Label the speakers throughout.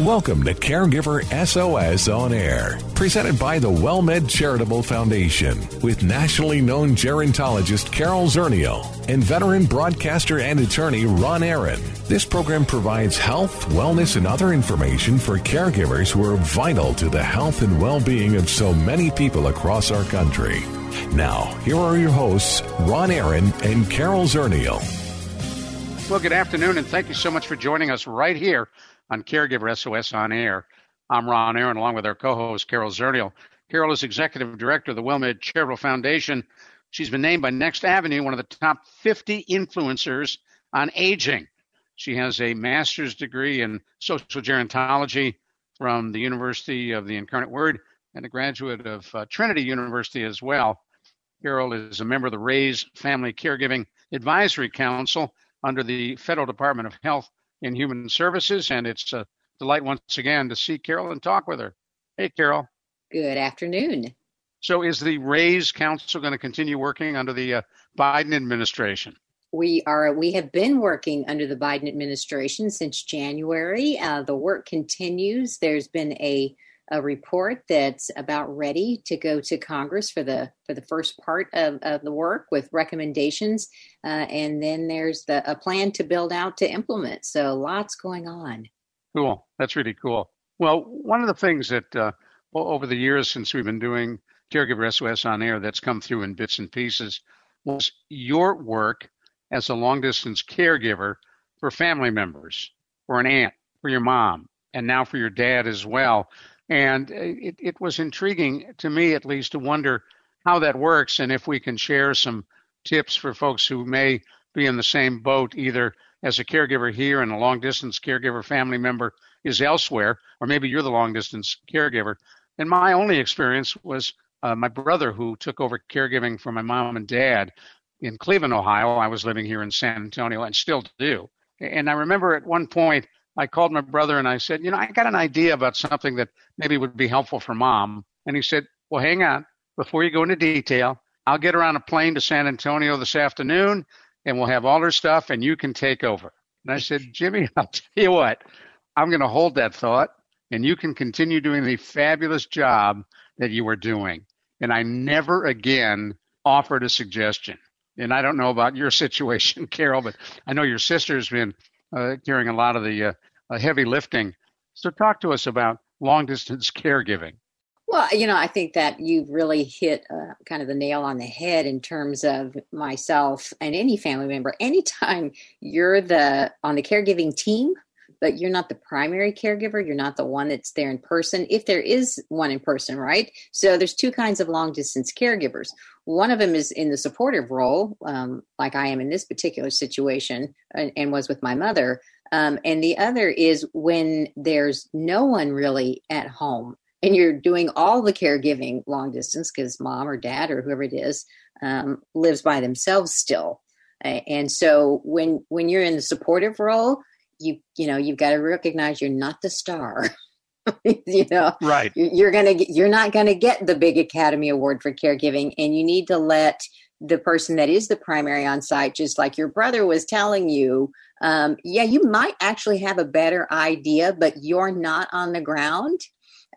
Speaker 1: Welcome to Caregiver SOS On Air, presented by the WellMed Charitable Foundation with nationally known gerontologist Carol Zernial and veteran broadcaster and attorney Ron Aaron. This program provides health, wellness, and other information for caregivers who are vital to the health and well being of so many people across our country. Now, here are your hosts, Ron Aaron and Carol Zernial.
Speaker 2: Well, good afternoon, and thank you so much for joining us right here on Caregiver SOS on Air. I'm Ron Aaron, along with our co host, Carol Zernial. Carol is Executive Director of the WellMed Charitable Foundation. She's been named by Next Avenue one of the top 50 influencers on aging. She has a master's degree in social gerontology from the University of the Incarnate Word and a graduate of uh, Trinity University as well. Carol is a member of the RAISE Family Caregiving Advisory Council under the Federal Department of Health and Human Services, and it's a delight once again to see Carol and talk with her. Hey, Carol.
Speaker 3: Good afternoon.
Speaker 2: So, is the RAISE Council going to continue working under the uh, Biden administration?
Speaker 3: We are. We have been working under the Biden administration since January. Uh, the work continues. There's been a a report that's about ready to go to Congress for the for the first part of, of the work with recommendations, uh, and then there's the a plan to build out to implement. So lots going on.
Speaker 2: Cool. That's really cool. Well, one of the things that uh, over the years since we've been doing Caregiver SOS on air that's come through in bits and pieces was your work as a long distance caregiver for family members, for an aunt, for your mom, and now for your dad as well. And it, it was intriguing to me, at least, to wonder how that works and if we can share some tips for folks who may be in the same boat, either as a caregiver here and a long distance caregiver family member is elsewhere, or maybe you're the long distance caregiver. And my only experience was uh, my brother who took over caregiving for my mom and dad in Cleveland, Ohio. I was living here in San Antonio and still do. And I remember at one point I called my brother and I said, you know, I got an idea about something that maybe would be helpful for mom. And he said, well, hang on. Before you go into detail, I'll get her on a plane to San Antonio this afternoon and we'll have all her stuff and you can take over. And I said, Jimmy, I'll tell you what, I'm going to hold that thought and you can continue doing the fabulous job that you were doing. And I never again offered a suggestion. And I don't know about your situation, Carol, but I know your sister's been uh, carrying a lot of the uh, heavy lifting. So, talk to us about long distance caregiving.
Speaker 3: Well, you know, I think that you've really hit uh, kind of the nail on the head in terms of myself and any family member. Anytime you're the on the caregiving team, but you're not the primary caregiver, you're not the one that's there in person. If there is one in person, right? So there's two kinds of long distance caregivers. One of them is in the supportive role, um, like I am in this particular situation, and, and was with my mother. Um, and the other is when there's no one really at home and you're doing all the caregiving long distance because mom or dad or whoever it is um, lives by themselves still. And so when when you're in the supportive role, you you know you've got to recognize you're not the star. you know,
Speaker 2: right?
Speaker 3: You're gonna get, you're not gonna get the big Academy Award for caregiving, and you need to let the person that is the primary on site, just like your brother was telling you, um, yeah, you might actually have a better idea, but you're not on the ground.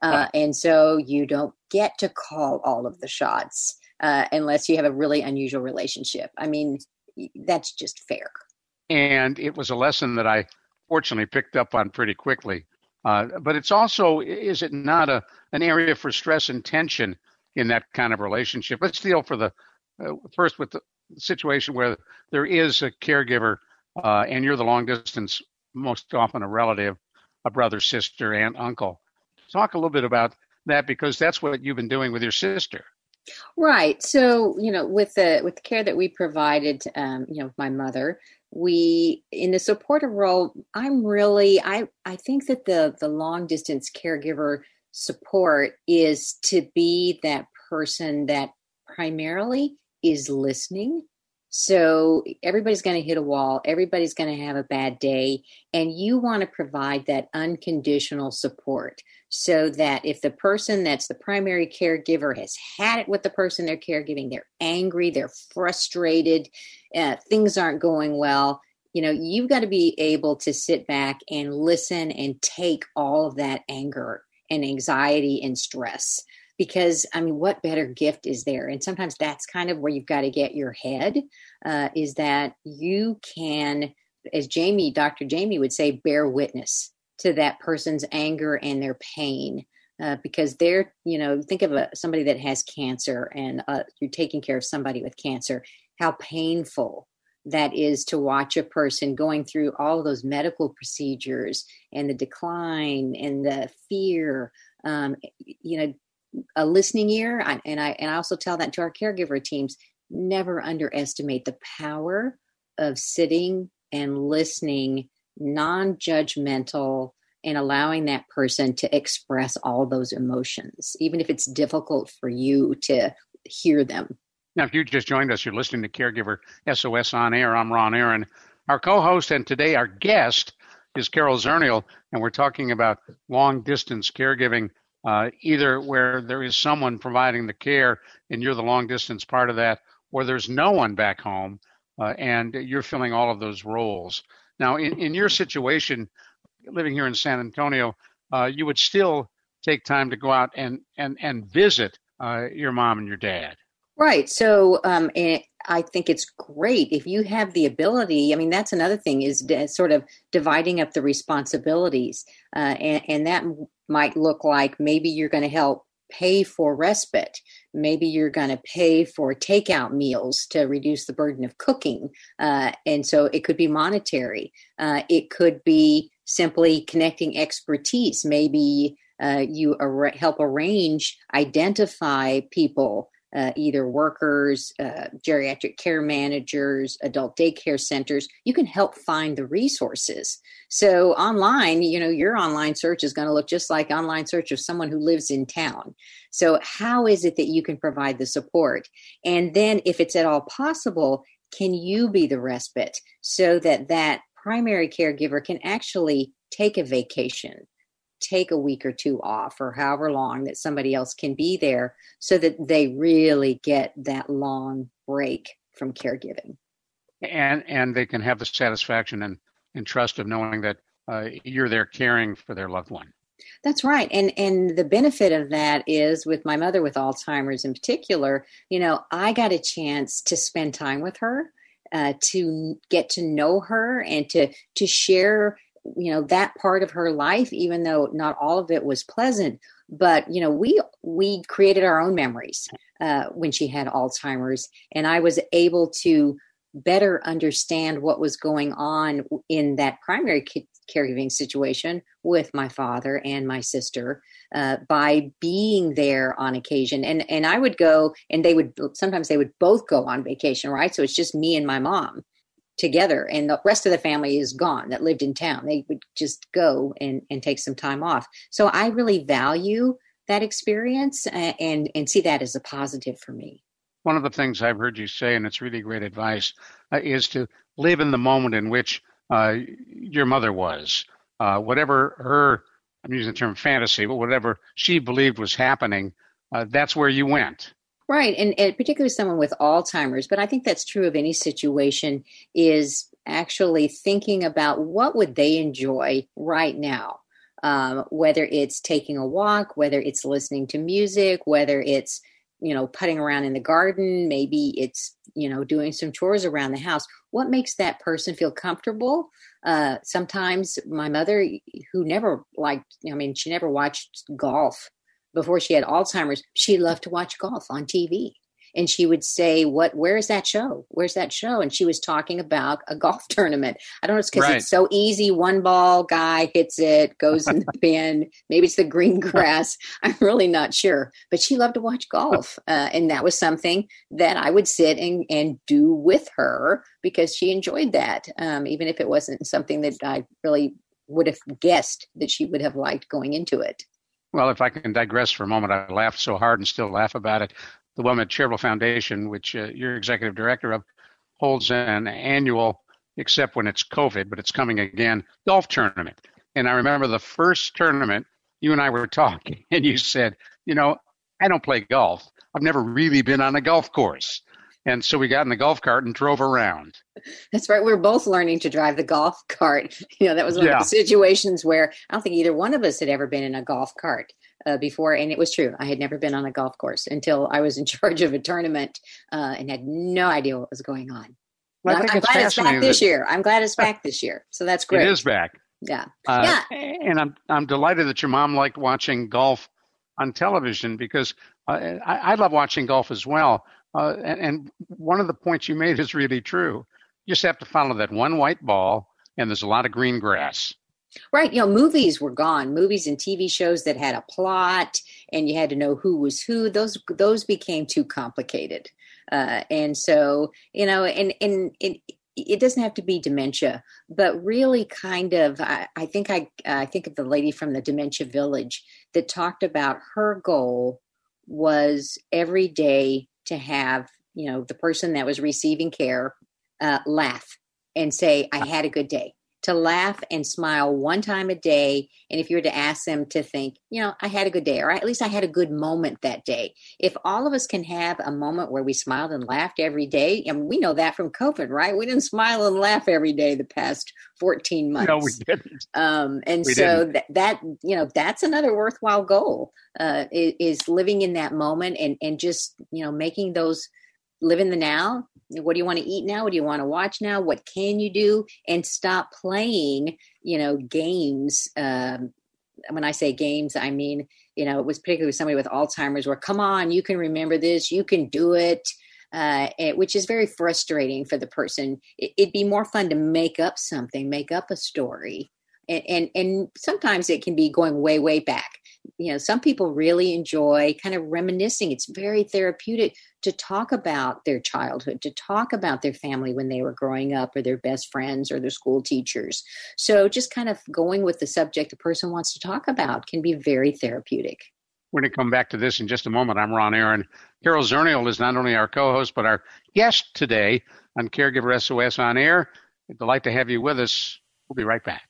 Speaker 3: Uh, and so you don't get to call all of the shots uh, unless you have a really unusual relationship. I mean, that's just fair.
Speaker 2: And it was a lesson that I fortunately picked up on pretty quickly. Uh, but it's also, is it not a an area for stress and tension in that kind of relationship? Let's deal for the uh, first with the situation where there is a caregiver uh, and you're the long distance, most often a relative, a brother, sister, aunt, uncle. Talk a little bit about that because that's what you've been doing with your sister.
Speaker 3: Right. So, you know, with the with the care that we provided, um, you know, my mother, we in the supportive role, I'm really I I think that the the long distance caregiver support is to be that person that primarily is listening so everybody's going to hit a wall, everybody's going to have a bad day, and you want to provide that unconditional support so that if the person that's the primary caregiver has had it with the person they're caregiving, they're angry, they're frustrated, uh, things aren't going well, you know, you've got to be able to sit back and listen and take all of that anger and anxiety and stress. Because, I mean, what better gift is there? And sometimes that's kind of where you've got to get your head uh, is that you can, as Jamie, Dr. Jamie would say, bear witness to that person's anger and their pain. Uh, because they're, you know, think of a, somebody that has cancer and uh, you're taking care of somebody with cancer, how painful that is to watch a person going through all those medical procedures and the decline and the fear um, you know a listening ear and i and i also tell that to our caregiver teams never underestimate the power of sitting and listening non-judgmental and allowing that person to express all those emotions even if it's difficult for you to hear them
Speaker 2: now, if you just joined us, you're listening to Caregiver SOS on Air. I'm Ron Aaron. Our co host and today our guest is Carol Zernial, and we're talking about long distance caregiving, uh, either where there is someone providing the care and you're the long distance part of that, or there's no one back home uh, and you're filling all of those roles. Now, in, in your situation, living here in San Antonio, uh, you would still take time to go out and, and, and visit uh, your mom and your dad.
Speaker 3: Right. So um, I think it's great if you have the ability. I mean, that's another thing is sort of dividing up the responsibilities. Uh, and, and that might look like maybe you're going to help pay for respite. Maybe you're going to pay for takeout meals to reduce the burden of cooking. Uh, and so it could be monetary. Uh, it could be simply connecting expertise. Maybe uh, you ar- help arrange, identify people uh, either workers, uh, geriatric care managers, adult daycare centers. You can help find the resources. So online, you know, your online search is going to look just like online search of someone who lives in town. So how is it that you can provide the support? And then if it's at all possible, can you be the respite so that that primary caregiver can actually take a vacation take a week or two off or however long that somebody else can be there so that they really get that long break from caregiving.
Speaker 2: And and they can have the satisfaction and, and trust of knowing that uh, you're there caring for their loved one.
Speaker 3: That's right. And and the benefit of that is with my mother with alzheimer's in particular you know i got a chance to spend time with her uh, to get to know her and to to share you know that part of her life even though not all of it was pleasant but you know we we created our own memories uh, when she had alzheimer's and i was able to better understand what was going on in that primary caregiving situation with my father and my sister uh, by being there on occasion. And and i would go and they would sometimes they would both go on vacation right? So it's just me and my mom together and the rest of the family is gone that lived in town. They would just go and, and take some time off. So i really value that experience and, and, see that as a positive for me.
Speaker 2: One of the things i've heard you say and it's really great advice uh, is to live in the moment in which uh, your mother was. Uh, whatever her i'm using the term fantasy but whatever she believed was happening uh, that's where you went
Speaker 3: Right, and, and particularly someone with Alzheimer's, but I think that's true of any situation. Is actually thinking about what would they enjoy right now, um, whether it's taking a walk, whether it's listening to music, whether it's you know putting around in the garden, maybe it's you know doing some chores around the house. What makes that person feel comfortable? Uh, sometimes my mother, who never liked, I mean, she never watched golf before she had Alzheimer's, she loved to watch golf on TV. And she would say, "What? Where is that show? Where's that show?" And she was talking about a golf tournament. I don't know. It's because right. it's so easy. One ball, guy hits it, goes in the bin. Maybe it's the green grass. I'm really not sure. But she loved to watch golf, uh, and that was something that I would sit and and do with her because she enjoyed that, um, even if it wasn't something that I really would have guessed that she would have liked going into it.
Speaker 2: Well, if I can digress for a moment, I laughed so hard and still laugh about it. The WellMed Charitable Foundation, which uh, you're executive director of, holds an annual, except when it's COVID, but it's coming again, golf tournament. And I remember the first tournament, you and I were talking, and you said, you know, I don't play golf. I've never really been on a golf course. And so we got in the golf cart and drove around.
Speaker 3: That's right. We are both learning to drive the golf cart. You know, that was one yeah. of the situations where I don't think either one of us had ever been in a golf cart uh, before. And it was true. I had never been on a golf course until I was in charge of a tournament uh, and had no idea what was going on. Well, I'm, I'm glad it's back this year. I'm glad it's back this year. So that's great.
Speaker 2: It is back.
Speaker 3: Yeah. Uh,
Speaker 2: yeah. And I'm I'm delighted that your mom liked watching golf on television because uh, I, I, love watching golf as well. Uh, and, and, one of the points you made is really true. You just have to follow that one white ball, and there's a lot of green grass.
Speaker 3: Right. You know, movies were gone. Movies and TV shows that had a plot and you had to know who was who. Those those became too complicated. Uh, and so, you know, and and it, it doesn't have to be dementia, but really kind of. I, I think I I think of the lady from the Dementia Village that talked about her goal was every day to have you know the person that was receiving care uh, laugh and say, "I had a good day." To laugh and smile one time a day. And if you were to ask them to think, you know, I had a good day, or at least I had a good moment that day. If all of us can have a moment where we smiled and laughed every day, and we know that from COVID, right? We didn't smile and laugh every day the past 14 months.
Speaker 2: No, we didn't.
Speaker 3: Um, and we so that, that, you know, that's another worthwhile goal uh, is, is living in that moment and, and just, you know, making those live in the now? What do you want to eat now? What do you want to watch now? What can you do? And stop playing you know games um, when i say games i mean you know it was particularly with somebody with alzheimer's where come on you can remember this you can do it uh, it, which is very frustrating for the person. It, it'd be more fun to make up something make up a story. And, and and sometimes it can be going way way back you know some people really enjoy kind of reminiscing it's very therapeutic to talk about their childhood to talk about their family when they were growing up or their best friends or their school teachers so just kind of going with the subject the person wants to talk about can be very therapeutic
Speaker 2: we're going to come back to this in just a moment. I'm Ron Aaron. Carol Zernial is not only our co-host, but our guest today on Caregiver SOS on Air. Delight to have you with us. We'll be right back.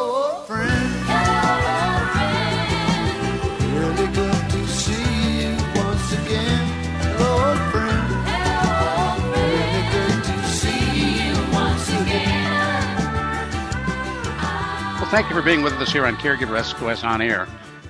Speaker 2: Thank you for being with us here on Caregiver SOS On Air.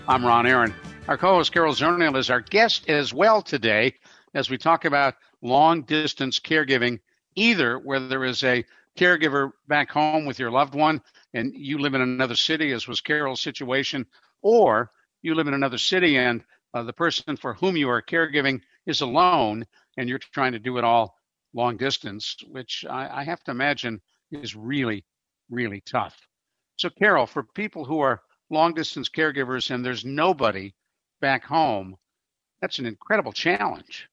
Speaker 2: I'm Ron Aaron. Our co-host Carol Zernial is our guest as well today as we talk about long distance caregiving, either where there is a caregiver back home with your loved one and you live in another city, as was Carol's situation, or you live in another city and uh, the person for whom you are caregiving is alone and you're trying to do it all long distance, which I, I have to imagine is really, really tough. So, Carol, for people who are long distance caregivers and there's nobody back home, that's an incredible challenge.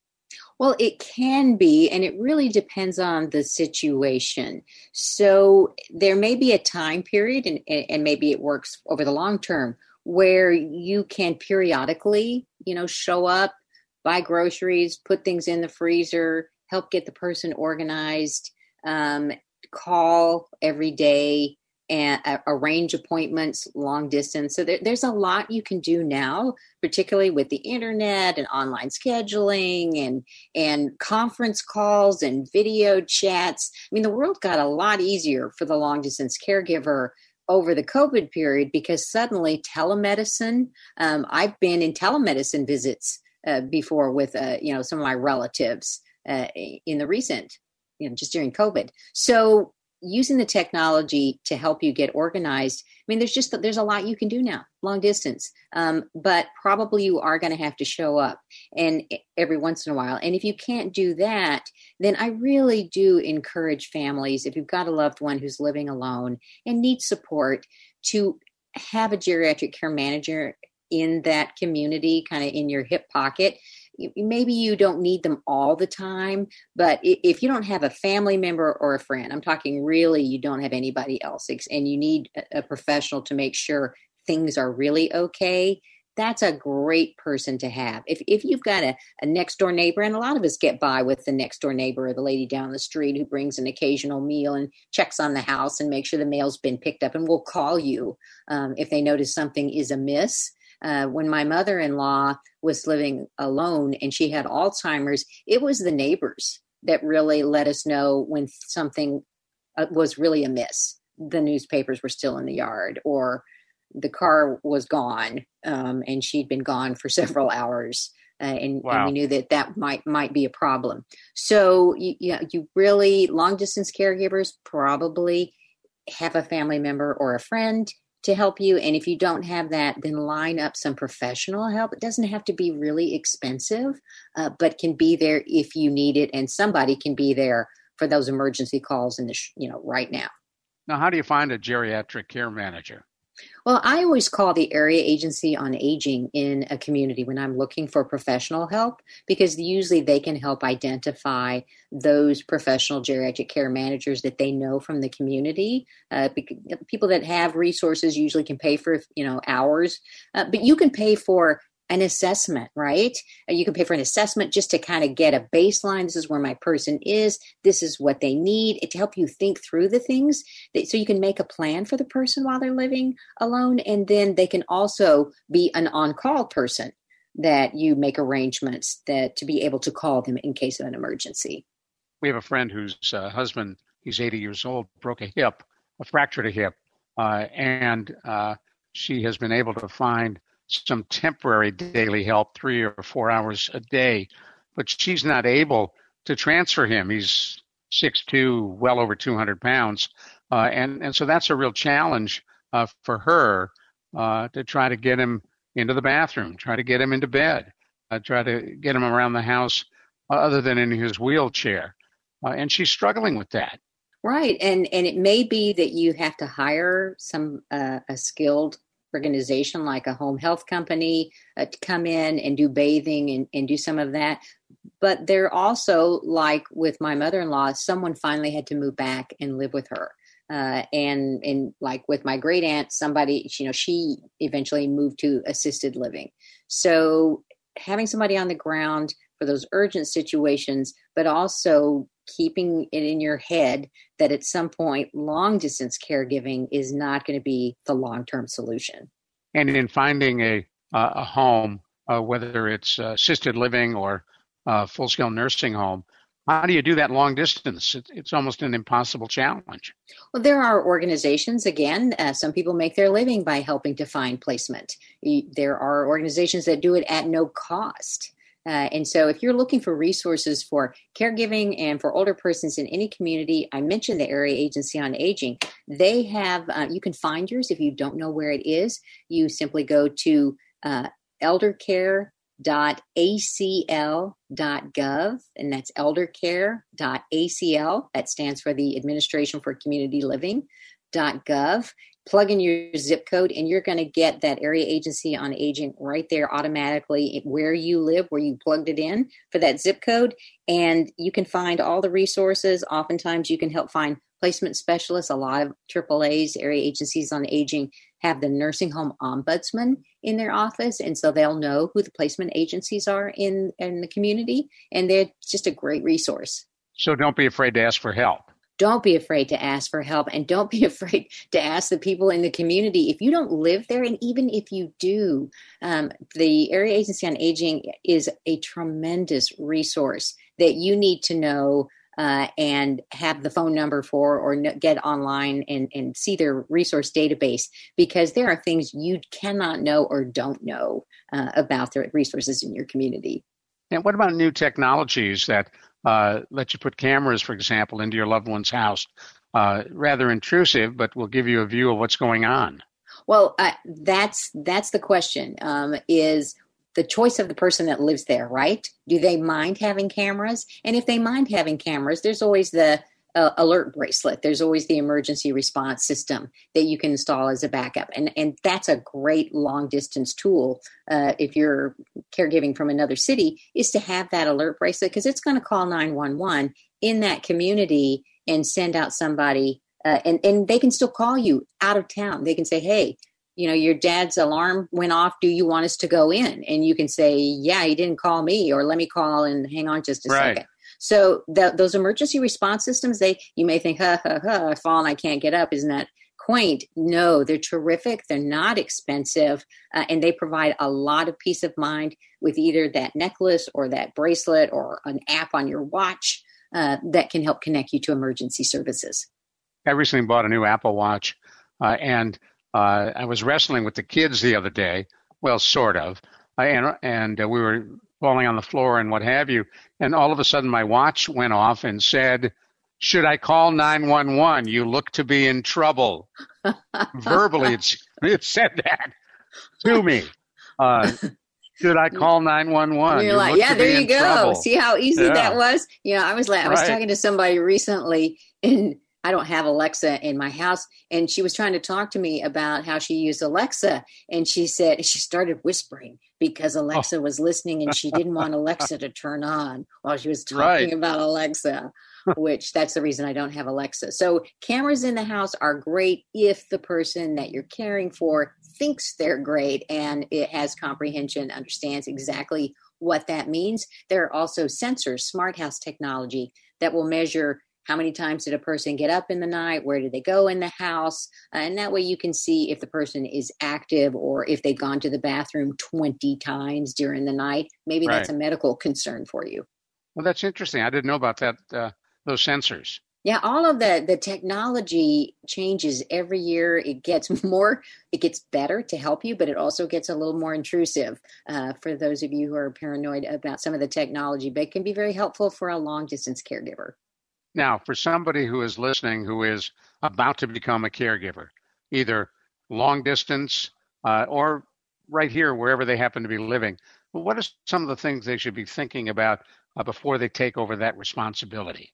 Speaker 3: Well, it can be, and it really depends on the situation. So, there may be a time period, and, and maybe it works over the long term, where you can periodically, you know, show up, buy groceries, put things in the freezer, help get the person organized, um, call every day, and uh, arrange appointments long distance. So there, there's a lot you can do now, particularly with the internet and online scheduling and and conference calls and video chats. I mean, the world got a lot easier for the long distance caregiver over the COVID period because suddenly telemedicine. Um, I've been in telemedicine visits uh, before with uh, you know some of my relatives uh, in the recent you know just during COVID. So using the technology to help you get organized i mean there's just there's a lot you can do now long distance um, but probably you are going to have to show up and every once in a while and if you can't do that then i really do encourage families if you've got a loved one who's living alone and needs support to have a geriatric care manager in that community, kind of in your hip pocket. Maybe you don't need them all the time, but if you don't have a family member or a friend, I'm talking really you don't have anybody else, and you need a professional to make sure things are really okay that's a great person to have. If if you've got a, a next door neighbor, and a lot of us get by with the next door neighbor or the lady down the street who brings an occasional meal and checks on the house and makes sure the mail's been picked up, and will call you um, if they notice something is amiss. Uh, when my mother in law was living alone and she had Alzheimer's, it was the neighbors that really let us know when something uh, was really amiss. The newspapers were still in the yard, or the car was gone um, and she'd been gone for several hours uh, and, wow. and, we knew that that might might be a problem so you, you, know, you really long distance caregivers probably have a family member or a friend to help you and if you don't have that then line up some professional help. It doesn't have to be really expensive uh, but can be there if you need it and somebody can be there for those emergency calls in the sh- you know right now.
Speaker 2: Now how do you find a geriatric care manager
Speaker 3: well, I always call the area agency on aging in a community when I'm looking for professional help because usually they can help identify those professional geriatric care managers that they know from the community. Uh, people that have resources usually can pay for you know hours, uh, but you can pay for an assessment, right? Uh, you can pay for an assessment just to kind of get a baseline. This is where my person is. This is what they need to help you think through the things that, so you can make a plan for the person while they're living alone. And then they can also be an on call person that you make arrangements that to be able to call them in case of an emergency.
Speaker 2: We have a friend whose uh, husband, he's 80 years old, broke a hip, a fractured a hip, uh, and uh, she has been able to find some temporary daily help, three or four hours a day, but she's not able to transfer him. He's six two, well over 200 pounds. Uh, and, and so that's a real challenge uh, for her uh, to try to get him into the bathroom, try to get him into bed, uh, try to get him around the house uh, other than in his wheelchair. Uh, and she's struggling with that.
Speaker 3: Right, and and it may be that you have to hire some uh, a skilled organization like a home health company uh, to come in and do bathing and, and do some of that. But they're also like with my mother in law, someone finally had to move back and live with her. Uh, and and like with my great aunt, somebody you know she eventually moved to assisted living. So having somebody on the ground for those urgent situations, but also keeping it in your head that at some point long distance caregiving is not going to be the long term solution.
Speaker 2: And in finding a uh, a home, uh, whether it's uh, assisted living or full scale nursing home, how do you do that long distance? it's almost an impossible challenge.
Speaker 3: Well, there are organizations, again, uh, some people make their living by helping to find placement. There are organizations that do it at no cost. Uh, and so, if you're looking for resources for caregiving and for older persons in any community, I mentioned the Area Agency on Aging. They have, uh, you can find yours if you don't know where it is. You simply go to uh, eldercare.acl.gov, and that's eldercare.acl. That stands for the Administration for Community Living.gov plug in your zip code and you're going to get that area agency on aging right there automatically where you live where you plugged it in for that zip code. And you can find all the resources. Oftentimes you can help find placement specialists. A lot of AAA's area agencies on aging have the nursing home ombudsman in their office. And so they'll know who the placement agencies are in in the community. And they're just a great resource.
Speaker 2: So don't be afraid to ask for help
Speaker 3: don't be afraid to ask for help and don't be afraid to ask the people in the community if you don't live there and even if you do um, the area agency on aging is a tremendous resource that you need to know uh, and have the phone number for or get online and, and see their resource database because there are things you cannot know or don't know uh, about the resources in your community.
Speaker 2: And what about new technologies that uh, let you put cameras, for example, into your loved one's house. Uh, rather intrusive, but will give you a view of what's going on.
Speaker 3: Well, uh, that's that's the question. Um, is the choice of the person that lives there, right? Do they mind having cameras? And if they mind having cameras, there's always the uh, alert bracelet. There's always the emergency response system that you can install as a backup, and and that's a great long distance tool uh, if you're caregiving from another city is to have that alert bracelet because it's going to call 911 in that community and send out somebody, uh, and and they can still call you out of town. They can say, hey. You know, your dad's alarm went off. Do you want us to go in? And you can say, Yeah, he didn't call me, or let me call and hang on just a right. second so those emergency response systems, they you may think, ha ha ha, I fall and I can't get up. Isn't that quaint? No, they're terrific. They're not expensive, uh, and they provide a lot of peace of mind with either that necklace or that bracelet or an app on your watch uh, that can help connect you to emergency services.
Speaker 2: I recently bought a new Apple Watch, uh, and uh, I was wrestling with the kids the other day. Well, sort of. and and uh, we were falling on the floor and what have you. And all of a sudden, my watch went off and said, Should I call 911? You look to be in trouble. Verbally, it's, it said that to me. Uh, should I call 911?
Speaker 3: You're you like, yeah, there you go. Trouble. See how easy yeah. that was? You know, I was like, I was right. talking to somebody recently and I don't have Alexa in my house. And she was trying to talk to me about how she used Alexa. And she said, she started whispering because oh. Alexa oh. was listening and she didn't want Alexa to turn on while she was talking right. about Alexa, which that's the reason I don't have Alexa. So cameras in the house are great if the person that you're caring for thinks they're great and it has comprehension, understands exactly what that means. There are also sensors, smart house technology that will measure how many times did a person get up in the night? Where did they go in the house? Uh, and that way you can see if the person is active or if they've gone to the bathroom 20 times during the night. Maybe right. that's a medical concern for you.
Speaker 2: Well that's interesting. I didn't know about that uh, those sensors.
Speaker 3: Yeah all of the the technology changes every year. It gets more it gets better to help you but it also gets a little more intrusive uh, for those of you who are paranoid about some of the technology but it can be very helpful for a long distance caregiver
Speaker 2: now, for somebody who is listening who is about to become a caregiver, either long distance uh, or right here, wherever they happen to be living, what are some of the things they should be thinking about uh, before they take over that responsibility?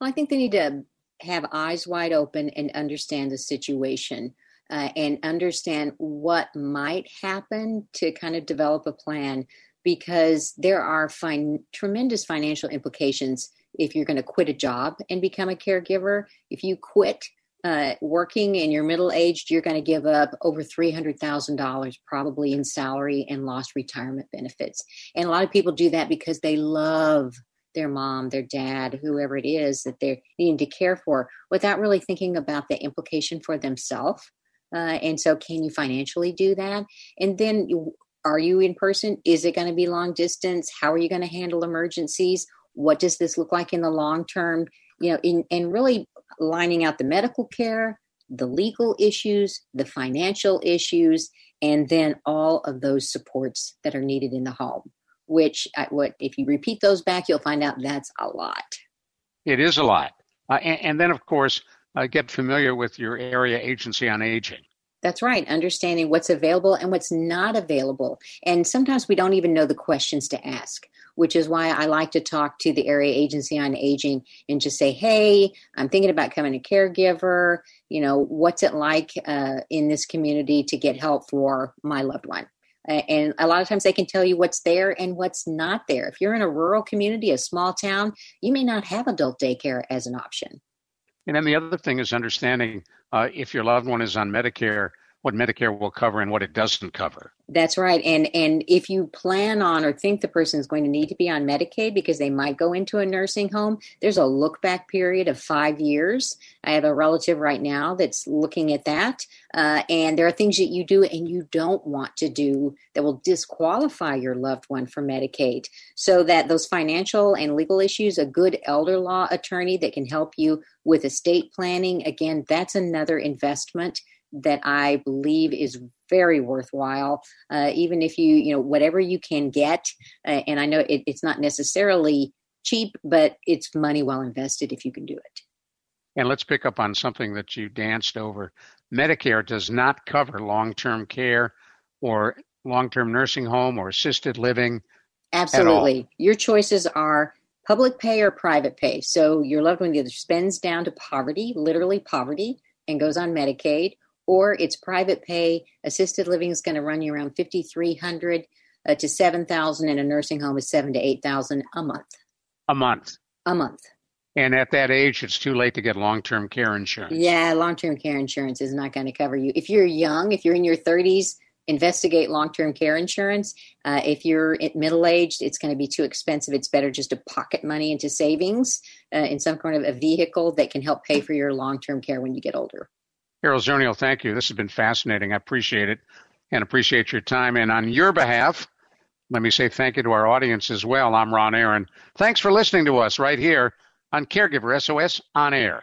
Speaker 3: Well, I think they need to have eyes wide open and understand the situation. Uh, and understand what might happen to kind of develop a plan because there are fin- tremendous financial implications if you're going to quit a job and become a caregiver. If you quit uh, working and you're middle aged, you're going to give up over $300,000 probably in salary and lost retirement benefits. And a lot of people do that because they love their mom, their dad, whoever it is that they're needing to care for without really thinking about the implication for themselves. Uh, and so, can you financially do that? And then, are you in person? Is it going to be long distance? How are you going to handle emergencies? What does this look like in the long term? You know in, and really lining out the medical care the legal issues the financial issues and then all of those supports that are needed in the home which I, what if you repeat those back you'll find out that's a lot.
Speaker 2: It is a lot. Uh, and, and, then of course uh, get familiar with your area agency on aging
Speaker 3: that's right. Understanding what's available and what's not available. And sometimes we don't even know the questions to ask which is why I like to talk to the area agency on aging and just say, hey, I'm thinking about becoming a caregiver. You know, what's it like uh, in this community to get help for my loved one? And a lot of times they can tell you what's there and what's not there. If you're in a rural community, a small town, you may not have adult daycare as an option.
Speaker 2: And then the other thing is understanding uh, if your loved one is on Medicare, what Medicare will cover and what it doesn't cover.
Speaker 3: That's right. And and if you plan on or think the person is going to need to be on Medicaid because they might go into a nursing home, there's a look back period of five years. I have a relative right now that's looking at that. Uh, and there are things that you do and you don't want to do that will disqualify your loved one for Medicaid. So that those financial and legal issues, a good elder law attorney that can help you with estate planning, again, that's another investment that I believe is very worthwhile. Uh, even if you, you know, whatever you can get, uh, and I know it, it's not necessarily cheap, but it's money well invested if you can do it.
Speaker 2: And let's pick up on something that you danced over. Medicare does not cover long term care or long term nursing home or assisted living.
Speaker 3: Absolutely. Your choices are public pay or private pay. So your loved one either spends down to poverty, literally poverty, and goes on Medicaid, or it's private pay. Assisted living is going to run you around fifty three hundred uh, to seven thousand, and a nursing home is seven to eight thousand a month.
Speaker 2: A month.
Speaker 3: A month.
Speaker 2: And at that age, it's too late to get long term care insurance.
Speaker 3: Yeah, long term care insurance is not going to cover you. If you're young, if you're in your 30s, investigate long term care insurance. Uh, if you're middle aged, it's going to be too expensive. It's better just to pocket money into savings uh, in some kind of a vehicle that can help pay for your long term care when you get older.
Speaker 2: Carol Zernial, thank you. This has been fascinating. I appreciate it and appreciate your time. And on your behalf, let me say thank you to our audience as well. I'm Ron Aaron. Thanks for listening to us right here on Caregiver SOS On Air.